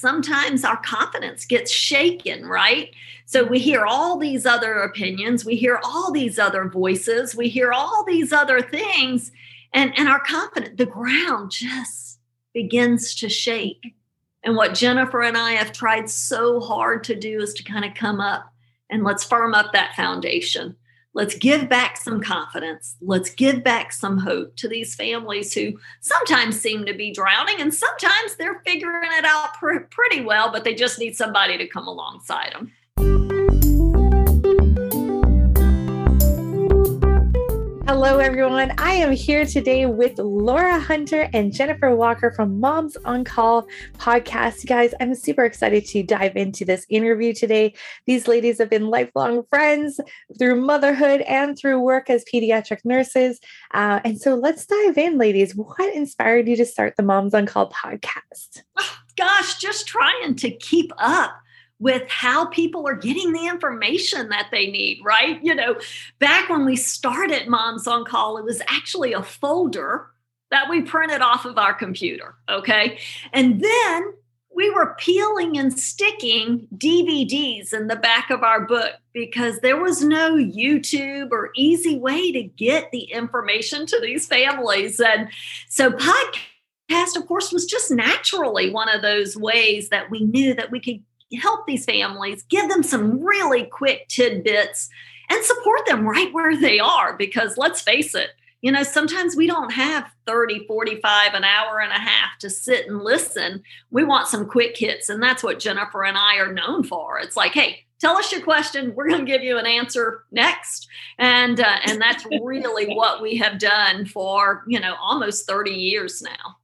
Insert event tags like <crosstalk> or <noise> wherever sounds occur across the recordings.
sometimes our confidence gets shaken, right? So we hear all these other opinions, we hear all these other voices, we hear all these other things, and, and our confidence, the ground just begins to shake. And what Jennifer and I have tried so hard to do is to kind of come up and let's firm up that foundation. Let's give back some confidence. Let's give back some hope to these families who sometimes seem to be drowning and sometimes they're figuring it out pr- pretty well, but they just need somebody to come alongside them. Hello, everyone. I am here today with Laura Hunter and Jennifer Walker from Moms on Call podcast. Guys, I'm super excited to dive into this interview today. These ladies have been lifelong friends through motherhood and through work as pediatric nurses. Uh, and so let's dive in, ladies. What inspired you to start the Moms on Call podcast? Oh, gosh, just trying to keep up with how people are getting the information that they need, right? You know, back when we started Moms on Call, it was actually a folder that we printed off of our computer, okay? And then we were peeling and sticking DVDs in the back of our book because there was no YouTube or easy way to get the information to these families. And so, podcast, of course, was just naturally one of those ways that we knew that we could help these families, give them some really quick tidbits and support them right where they are. Because let's face it, you know, sometimes we don't have 30, 45, an hour and a half to sit and listen. We want some quick hits. And that's what Jennifer and I are known for. It's like, hey, tell us your question. We're going to give you an answer next. And, uh, and that's really what we have done for, you know, almost 30 years now.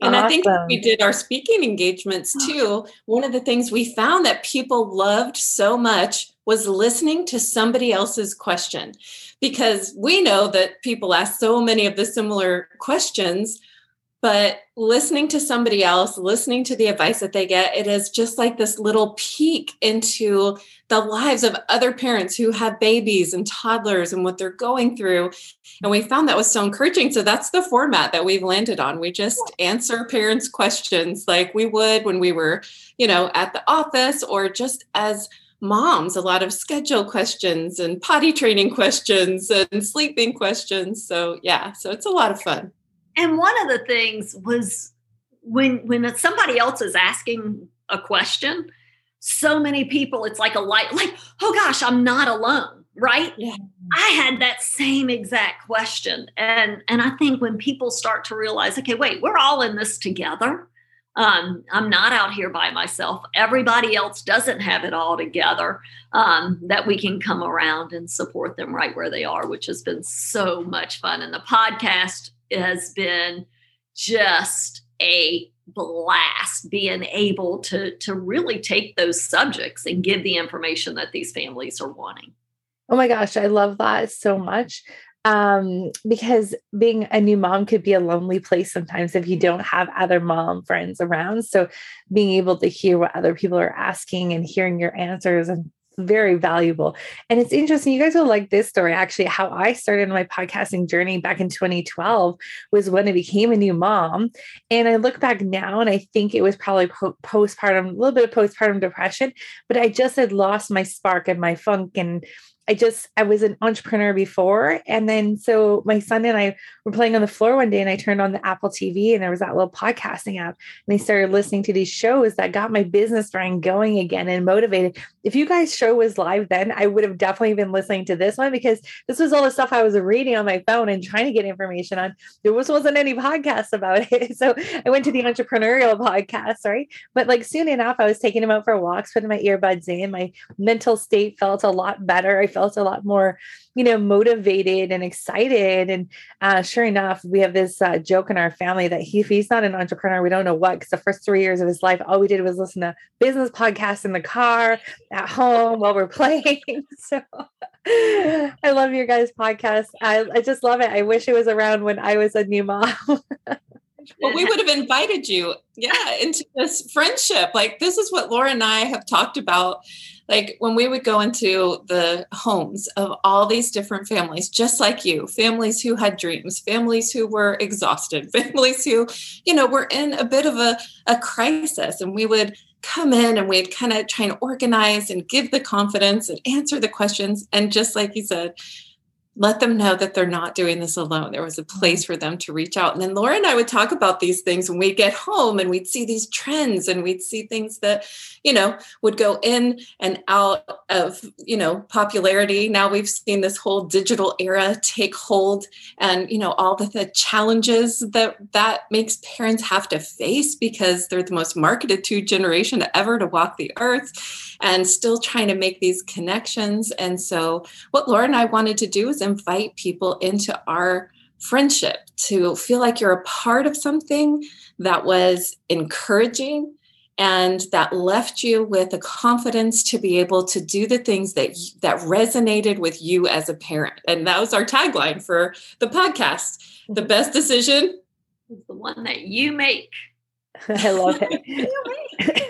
And awesome. I think we did our speaking engagements too. One of the things we found that people loved so much was listening to somebody else's question because we know that people ask so many of the similar questions but listening to somebody else listening to the advice that they get it is just like this little peek into the lives of other parents who have babies and toddlers and what they're going through. And we found that was so encouraging. So that's the format that we've landed on. We just answer parents questions like we would when we were you know at the office or just as moms a lot of schedule questions and potty training <laughs> questions and sleeping questions. So yeah so it's a lot of fun and one of the things was when when somebody else is asking a question so many people it's like a light like oh gosh i'm not alone right? Yeah. i had that same exact question. And and i think when people start to realize okay wait we're all in this together. Um, i'm not out here by myself. Everybody else doesn't have it all together um, that we can come around and support them right where they are which has been so much fun. And the podcast has been just a blast being able to to really take those subjects and give the information that these families are wanting. Oh my gosh, I love that so much. Um, because being a new mom could be a lonely place sometimes if you don't have other mom friends around. So being able to hear what other people are asking and hearing your answers and very valuable. And it's interesting. You guys will like this story. Actually, how I started my podcasting journey back in 2012 was when I became a new mom. And I look back now and I think it was probably po- postpartum, a little bit of postpartum depression, but I just had lost my spark and my funk and I just I was an entrepreneur before, and then so my son and I were playing on the floor one day, and I turned on the Apple TV, and there was that little podcasting app, and I started listening to these shows that got my business brain going again and motivated. If you guys' show was live then, I would have definitely been listening to this one because this was all the stuff I was reading on my phone and trying to get information on. There was wasn't any podcasts about it, <laughs> so I went to the entrepreneurial podcast, right? But like soon enough, I was taking him out for walks, putting my earbuds in. My mental state felt a lot better. I felt a lot more, you know, motivated and excited. And uh, sure enough, we have this uh, joke in our family that he, if he's not an entrepreneur, we don't know what, because the first three years of his life, all we did was listen to business podcasts in the car, at home, while we're <laughs> playing. so I love your guys' podcast. I, I just love it. I wish it was around when I was a new mom. well, we would have invited you, yeah, into this friendship. Like this is what Laura and I have talked about like when we would go into the homes of all these different families, just like you, families who had dreams, families who were exhausted, <laughs> families who, you know, were in a bit of a, a crisis. And we would come in and we'd kind of try and organize and give the confidence and answer the questions. And just like you said, let them know that they're not doing this alone. There was a place mm-hmm. for them to reach out. And then Laura and I would talk about these things when we'd get home and we'd see these trends and we'd see things that, you know, would go in and out of, you know, popularity. Now we've seen this whole digital era take hold and, you know, all the, the challenges that that makes parents have to face because they're the most marketed to generation ever to walk the earth and still trying to make these connections. And so, what Laura and I wanted to do is invite people into our friendship to feel like you're a part of something that was encouraging and that left you with a confidence to be able to do the things that that resonated with you as a parent. And that was our tagline for the podcast. The mm-hmm. best decision is the one that you make <laughs> I love it.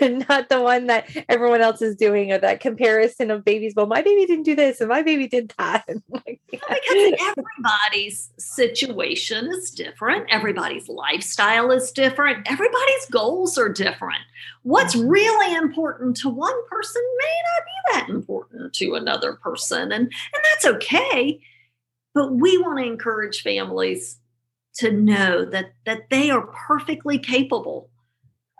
<laughs> <laughs> Not the one that everyone else is doing or that comparison of babies. Well, my baby didn't do this and my baby did that. because everybody's situation is different. Everybody's lifestyle is different. Everybody's goals are different. What's mm-hmm. really important to one person may not be that important to another person. And, and that's okay. But we want to encourage families to know that that they are perfectly capable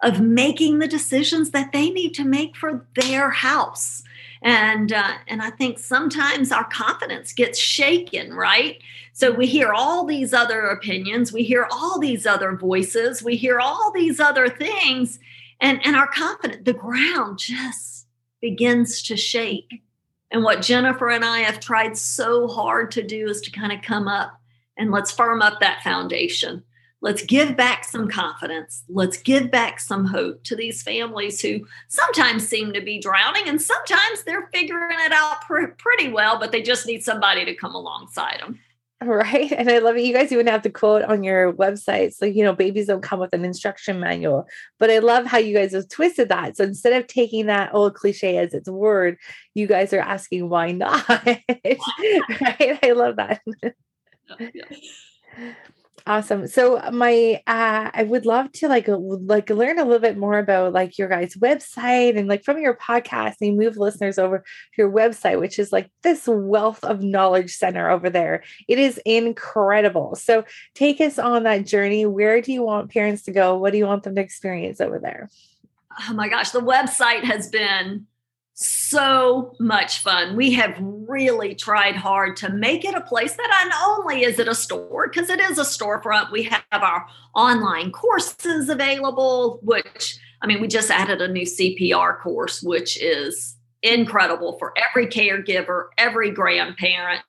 of making the decisions that they need to make for their house. And uh, and i think sometimes our confidence gets shaken right? So we hear all these other opinions we hear all these other voices we hear all these other things and and our confidence the ground just begins to shake. And what jennifer and i have tried so hard to do is to kind of come up and let's firm up that foundation Let's give back some confidence. Let's give back some hope to these families who sometimes seem to be drowning and sometimes they're figuring it out pr- pretty well, but they just need somebody to come alongside them. <laughs> Right. And I love it. You guys even have the quote on your website. So, you know, babies don't come with an instruction manual. But I love how you guys have twisted that. So instead of taking that old cliche as its word, you guys are asking why not. <laughs> right. I love that. Yeah. <laughs> Awesome. So my uh I would love to like like learn a little bit more about like your guys' website and like from your podcast and move listeners over to your website, which is like this wealth of knowledge center over there. It is incredible. So take us on that journey. Where do you want parents to go? What do you want them to experience over there? Oh my gosh, the website has been so much fun. We have really tried hard to make it a place that not only is it a store, because it is a storefront, we have our online courses available, which I mean, we just added a new CPR course, which is incredible for every caregiver, every grandparent,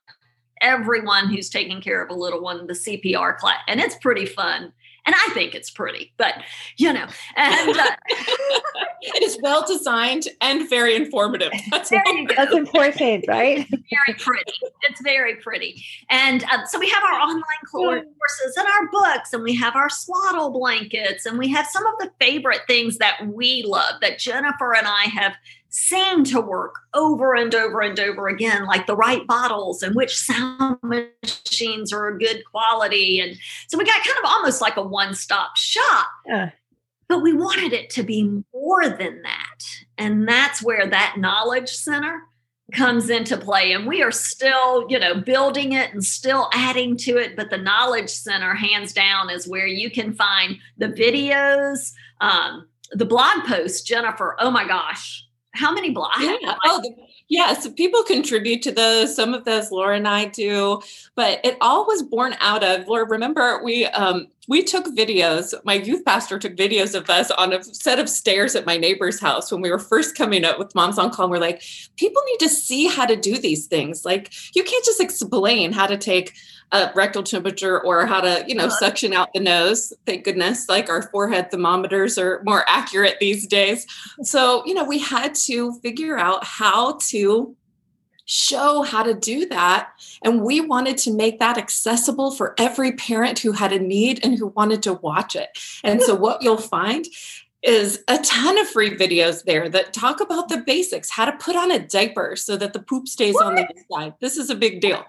everyone who's taking care of a little one, the CPR class. And it's pretty fun and I think it's pretty, but you know, and uh, <laughs> it is well designed and very informative. That's, That's important, right? It's very pretty. It's very pretty, and um, so we have our online courses and our books, and we have our swaddle blankets, and we have some of the favorite things that we love that Jennifer and I have seem to work over and over and over again, like the right bottles and which sound machines are a good quality. And so we got kind of almost like a one stop shop. Yeah. But we wanted it to be more than that. And that's where that knowledge center comes into play and we are still you know building it and still adding to it but the knowledge center hands down is where you can find the videos um, the blog posts jennifer oh my gosh how many blogs? Yeah. Oh, the, yeah. So people contribute to those. Some of those Laura and I do, but it all was born out of Laura. Remember, we um, we took videos. My youth pastor took videos of us on a set of stairs at my neighbor's house when we were first coming up with Moms on Call. And we're like, people need to see how to do these things. Like, you can't just explain how to take a rectal temperature or how to, you know, uh-huh. suction out the nose. Thank goodness, like our forehead thermometers are more accurate these days. So, you know, we had to figure out how to show how to do that. And we wanted to make that accessible for every parent who had a need and who wanted to watch it. And so, what you'll find is a ton of free videos there that talk about the basics how to put on a diaper so that the poop stays what? on the inside. This is a big deal.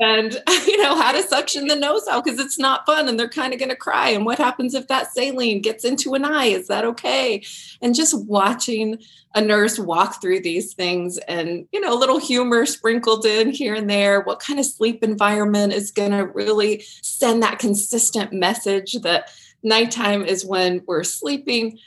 And <laughs> you know how to suction the nose out because it's not fun and they're kind of going to cry. And what happens if that saline gets into an eye? Is that okay? And just watching a nurse walk through these things and you know a little humor sprinkled in here and there what kind of sleep environment is going to really send that consistent message that nighttime is when we're sleeping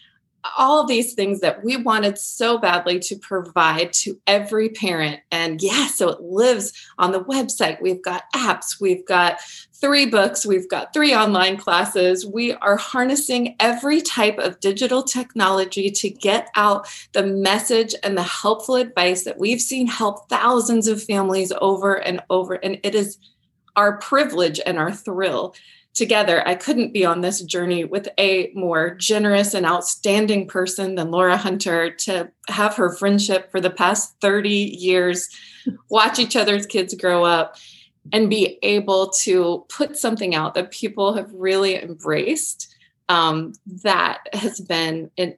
all of these things that we wanted so badly to provide to every parent. And yeah, so it lives on the website. We've got apps, we've got three books, we've got three online classes. We are harnessing every type of digital technology to get out the message and the helpful advice that we've seen help thousands of families over and over. And it is our privilege and our thrill together, I couldn't be on this journey with a more generous and outstanding person than Laura Hunter to have her friendship for the past 30 years, watch each other's kids grow up, and be able to put something out that people have really embraced. Um, that has been an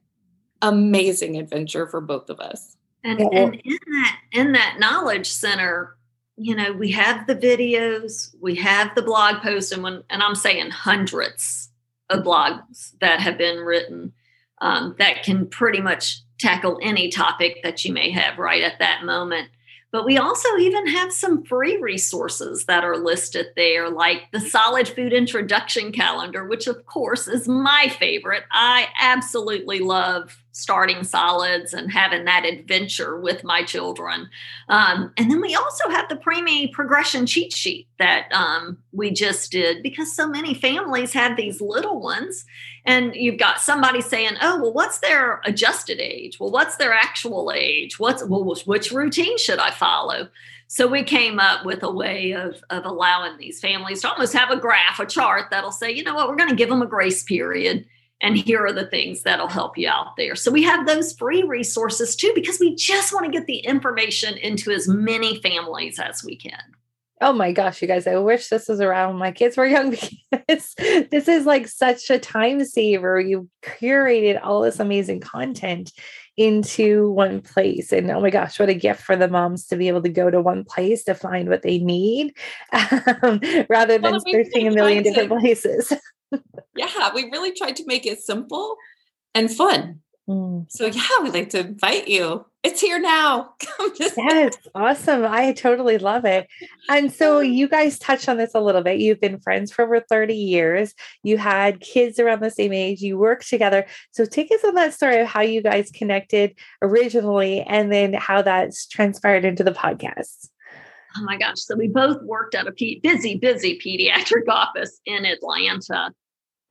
amazing adventure for both of us. And, and in that in that knowledge center, you know, we have the videos, we have the blog posts, and when and I'm saying hundreds of blogs that have been written um, that can pretty much tackle any topic that you may have right at that moment. But we also even have some free resources that are listed there, like the Solid Food Introduction Calendar, which of course is my favorite. I absolutely love starting solids and having that adventure with my children. Um, and then we also have the preemie progression cheat sheet that um, we just did because so many families have these little ones. And you've got somebody saying, oh, well, what's their adjusted age? Well, what's their actual age? What's well, which routine should I follow? So we came up with a way of, of allowing these families to almost have a graph, a chart that'll say, you know what, we're going to give them a grace period and here are the things that'll help you out there. So we have those free resources too, because we just want to get the information into as many families as we can. Oh my gosh, you guys, I wish this was around when my kids were young <laughs> because this is like such a time saver. You curated all this amazing content into one place. And oh my gosh, what a gift for the moms to be able to go to one place to find what they need um, <laughs> rather than well, searching a million different places. <laughs> yeah, we really tried to make it simple and fun. Mm. So yeah, we'd like to invite you. It's here now. <laughs> yes, awesome. I totally love it. And so you guys touched on this a little bit. You've been friends for over 30 years. You had kids around the same age. You worked together. So take us on that story of how you guys connected originally and then how that's transpired into the podcast. Oh my gosh. So we both worked at a busy, busy pediatric <laughs> office in Atlanta.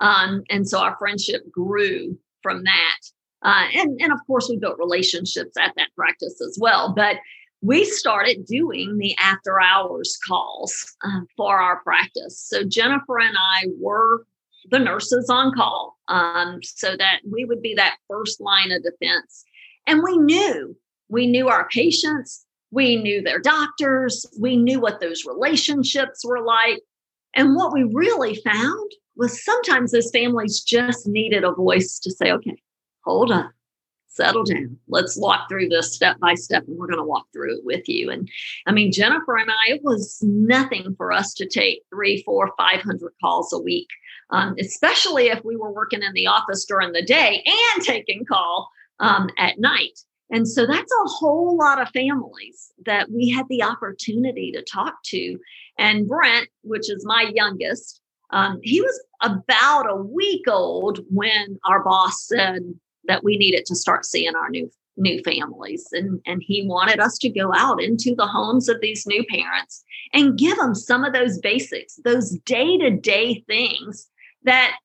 Um, and so our friendship grew from that. Uh, and, and of course, we built relationships at that practice as well. But we started doing the after hours calls uh, for our practice. So Jennifer and I were the nurses on call um, so that we would be that first line of defense. And we knew, we knew our patients, we knew their doctors, we knew what those relationships were like. And what we really found was sometimes those families just needed a voice to say, okay, hold up, settle down. Let's walk through this step by step, and we're going to walk through it with you. And I mean, Jennifer and I, it was nothing for us to take three, four, five hundred calls a week, um, especially if we were working in the office during the day and taking call um, at night. And so that's a whole lot of families that we had the opportunity to talk to. And Brent, which is my youngest, um, he was about a week old when our boss said that we needed to start seeing our new new families. And and he wanted us to go out into the homes of these new parents and give them some of those basics those day-to-day things that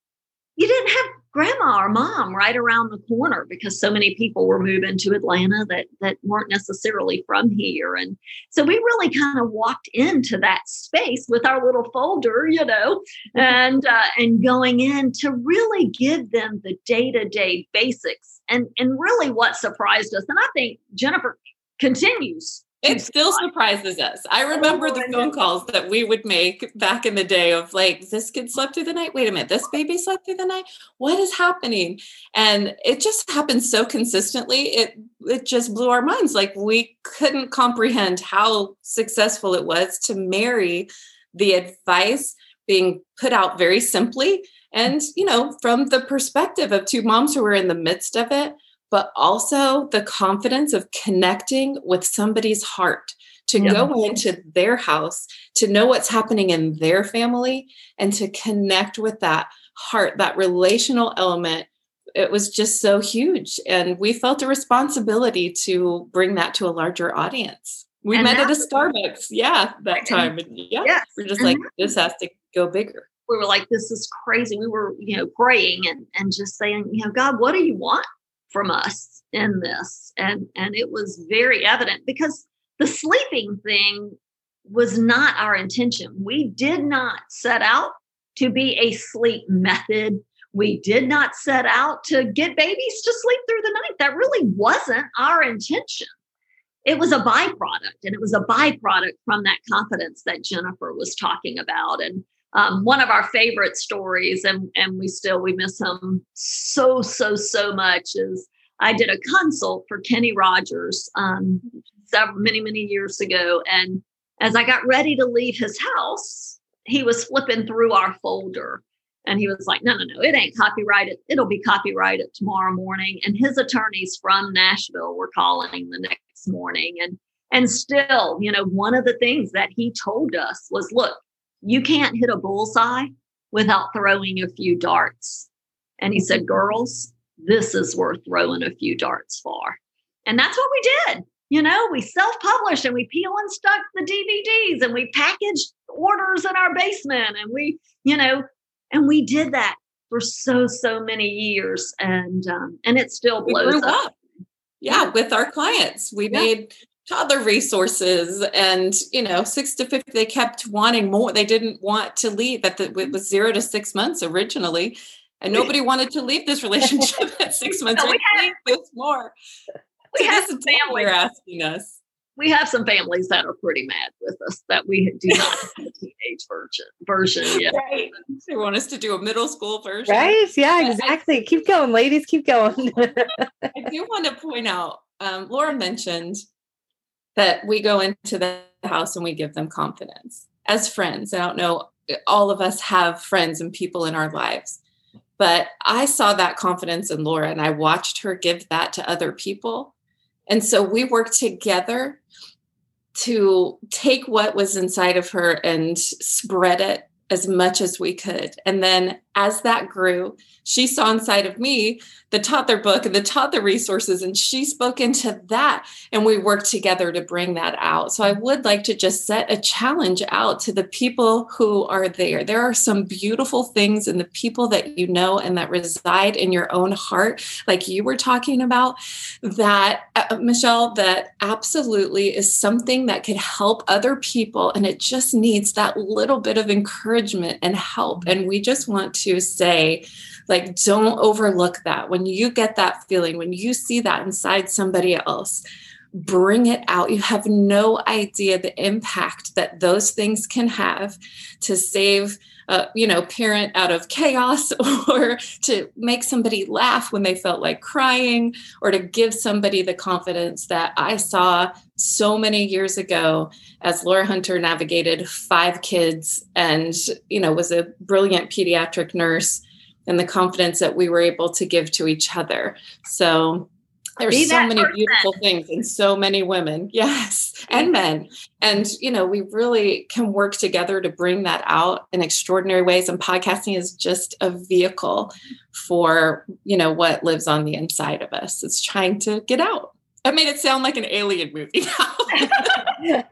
you didn't have grandma or mom right around the corner because so many people were moving to Atlanta that that weren't necessarily from here and so we really kind of walked into that space with our little folder you know mm-hmm. and uh, and going in to really give them the day-to-day basics and and really what surprised us and I think Jennifer continues it still surprises us. I remember the phone calls that we would make back in the day of like, this kid slept through the night. Wait a minute, this baby slept through the night. What is happening? And it just happened so consistently. It it just blew our minds. Like we couldn't comprehend how successful it was to marry the advice being put out very simply and you know from the perspective of two moms who were in the midst of it but also the confidence of connecting with somebody's heart to yeah. go into their house, to know what's happening in their family, and to connect with that heart, that relational element. It was just so huge. And we felt a responsibility to bring that to a larger audience. We and met at a Starbucks, yeah, that time. And yeah, yes. we're just like, mm-hmm. this has to go bigger. We were like, this is crazy. We were, you know, praying and, and just saying, you know, God, what do you want? From us in this. And and it was very evident because the sleeping thing was not our intention. We did not set out to be a sleep method. We did not set out to get babies to sleep through the night. That really wasn't our intention. It was a byproduct and it was a byproduct from that confidence that jennifer was talking about. And um, one of our favorite stories, and and we still we miss him so so so much. Is I did a consult for Kenny Rogers um, several many many years ago, and as I got ready to leave his house, he was flipping through our folder. And he was like, no, no, no, it ain't copyrighted. It'll be copyrighted tomorrow morning. And his attorneys from Nashville were calling the next morning. And and still, you know, one of the things that he told us was, look, you can't hit a bullseye without throwing a few darts. And he said, Girls, this is worth throwing a few darts for. And that's what we did. You know, we self published and we peel and stuck the DVDs and we packaged orders in our basement and we, you know, and we did that for so, so many years. And, um, and it still blows up. up. Yeah, with our clients. We yeah. made other resources and you know six to 50 they kept wanting more they didn't want to leave at the it was zero to six months originally and nobody wanted to leave this <laughs> relationship at six months no, we have, this more we so have some families you're asking us we have some families that are pretty mad with us that we do not have a teenage version version yet. Right. They want us to do a middle school version. Right. Yeah, exactly. keep going, ladies. Keep going. <laughs> I do want to point out, um, Laura mentioned that we go into the house and we give them confidence as friends. I don't know, all of us have friends and people in our lives, but I saw that confidence in Laura and I watched her give that to other people. And so we worked together to take what was inside of her and spread it as much as we could. And then as that grew, she saw inside of me the toddler book and the toddler resources, and she spoke into that. And we worked together to bring that out. So I would like to just set a challenge out to the people who are there. There are some beautiful things in the people that you know and that reside in your own heart, like you were talking about, that, uh, Michelle, that absolutely is something that could help other people. And it just needs that little bit of encouragement and help. And we just want to say, like, don't overlook that. When you get that feeling, when you see that inside somebody else, bring it out. You have no idea the impact that those things can have to save uh, you know, parent out of chaos <laughs> or to make somebody laugh when they felt like crying or to give somebody the confidence that I saw so many years ago as Laura Hunter navigated five kids and, you know, was a brilliant pediatric nurse and the confidence that we were able to give to each other. So there's so many beautiful things and so many women. <laughs> Yes and men. And you know we really can work together to bring that out in extraordinary ways. And podcasting is just a vehicle for you know what lives on the inside of us. It's trying to get out I made it sound like an alien movie <laughs> no,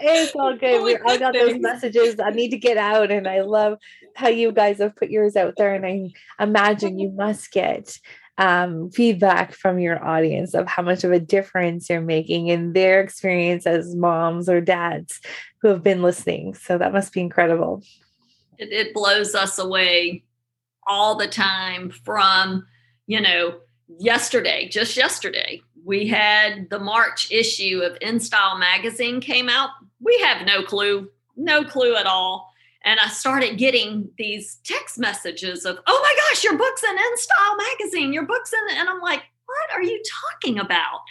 it's all good. We, I got those messages. I need to get out. And I love how you guys have put yours out there. And I imagine you must get um, feedback from your audience of how much of a difference you're making in their experience as moms or dads who have been listening. So that must be incredible. It, it blows us away all the time from, you know, yesterday, just yesterday, we had the March issue of InStyle magazine came out. We have no clue, no clue at all. And I started getting these text messages of, oh my gosh, your book's in InStyle magazine, your book's in, and I'm like, what are you talking about?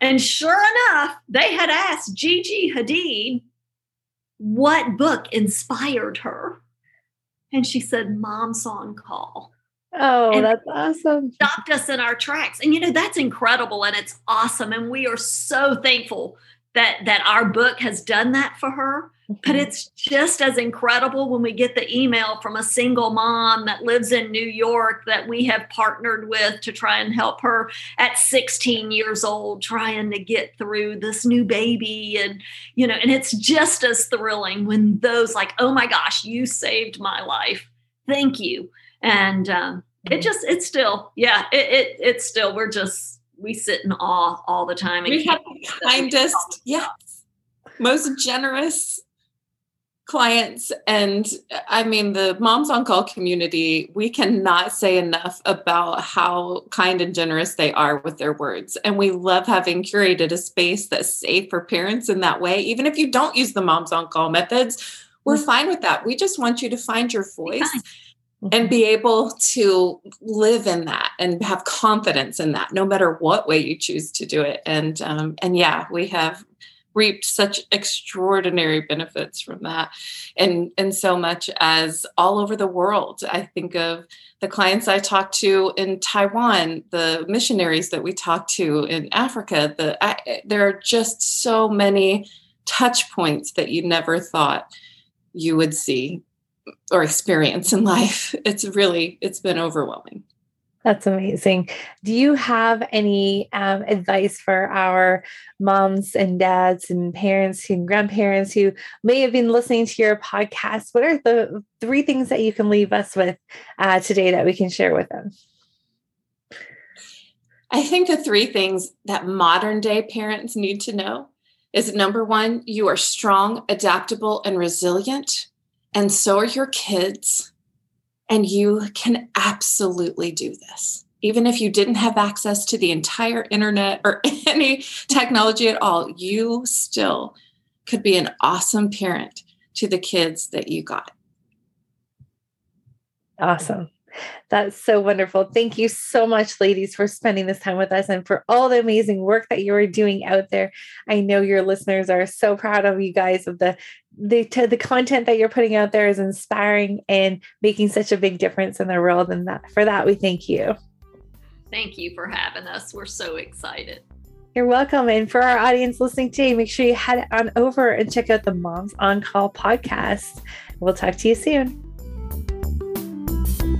And sure enough, they had asked Gigi Hadid what book inspired her. And she said, Moms on Call. Oh, that's awesome. Stopped us in our tracks. And you know, that's incredible and it's awesome. And we are so thankful that that our book has done that for her but mm-hmm. it's just as incredible when we get the email from a single mom that lives in New York that we have partnered with to try and help her at 16 years old, trying to get through this new baby. And, you know, and it's just as thrilling when those, like, oh my gosh, you saved my life. Thank you. And um, it mm-hmm. just, it's still, yeah, it, it, it's still, we're just, we sit in awe all the time. We have the kindest, yes, most generous clients and i mean the moms on call community we cannot say enough about how kind and generous they are with their words and we love having curated a space that's safe for parents in that way even if you don't use the moms on call methods we're mm-hmm. fine with that we just want you to find your voice and mm-hmm. be able to live in that and have confidence in that no matter what way you choose to do it. And um, and yeah we have reaped such extraordinary benefits from that and and so much as all over the world. I think of the clients i talk to in taiwan the missionaries that we talk to in africa the I, there are just so many touch points that you never thought you would see or experience in life <laughs> it's really it's been overwhelming that's amazing. Do you have any um, advice for our moms and dads and parents and grandparents who may have been listening to your podcast? What are the three things that you can leave us with uh, today that we can share with them? I think the three things that modern day parents need to know is number one, you are strong, adaptable, and resilient. And so are your kids. And you can absolutely do this. Even if you didn't have access to the entire internet or <laughs> any technology at all, you still could be an awesome parent to the kids that you got. Awesome. That's so wonderful. Thank you so much, ladies, for spending this time with us and for all the amazing work that you are doing out there. I know your listeners are so proud of you guys of the the the content that you're putting out there is inspiring and making such a big difference in the world. And that for that we thank you. Thank you for having us. We're so excited. You're welcome. And for our audience listening today, make sure you head on over and check out the Moms on Call podcast. We'll talk to you soon.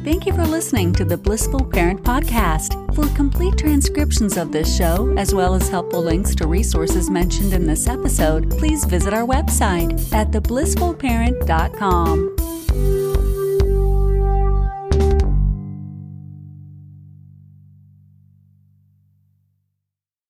Thank you for listening to the Blissful Parent Podcast. For complete transcriptions of this show, as well as helpful links to resources mentioned in this episode, please visit our website at theblissfulparent.com.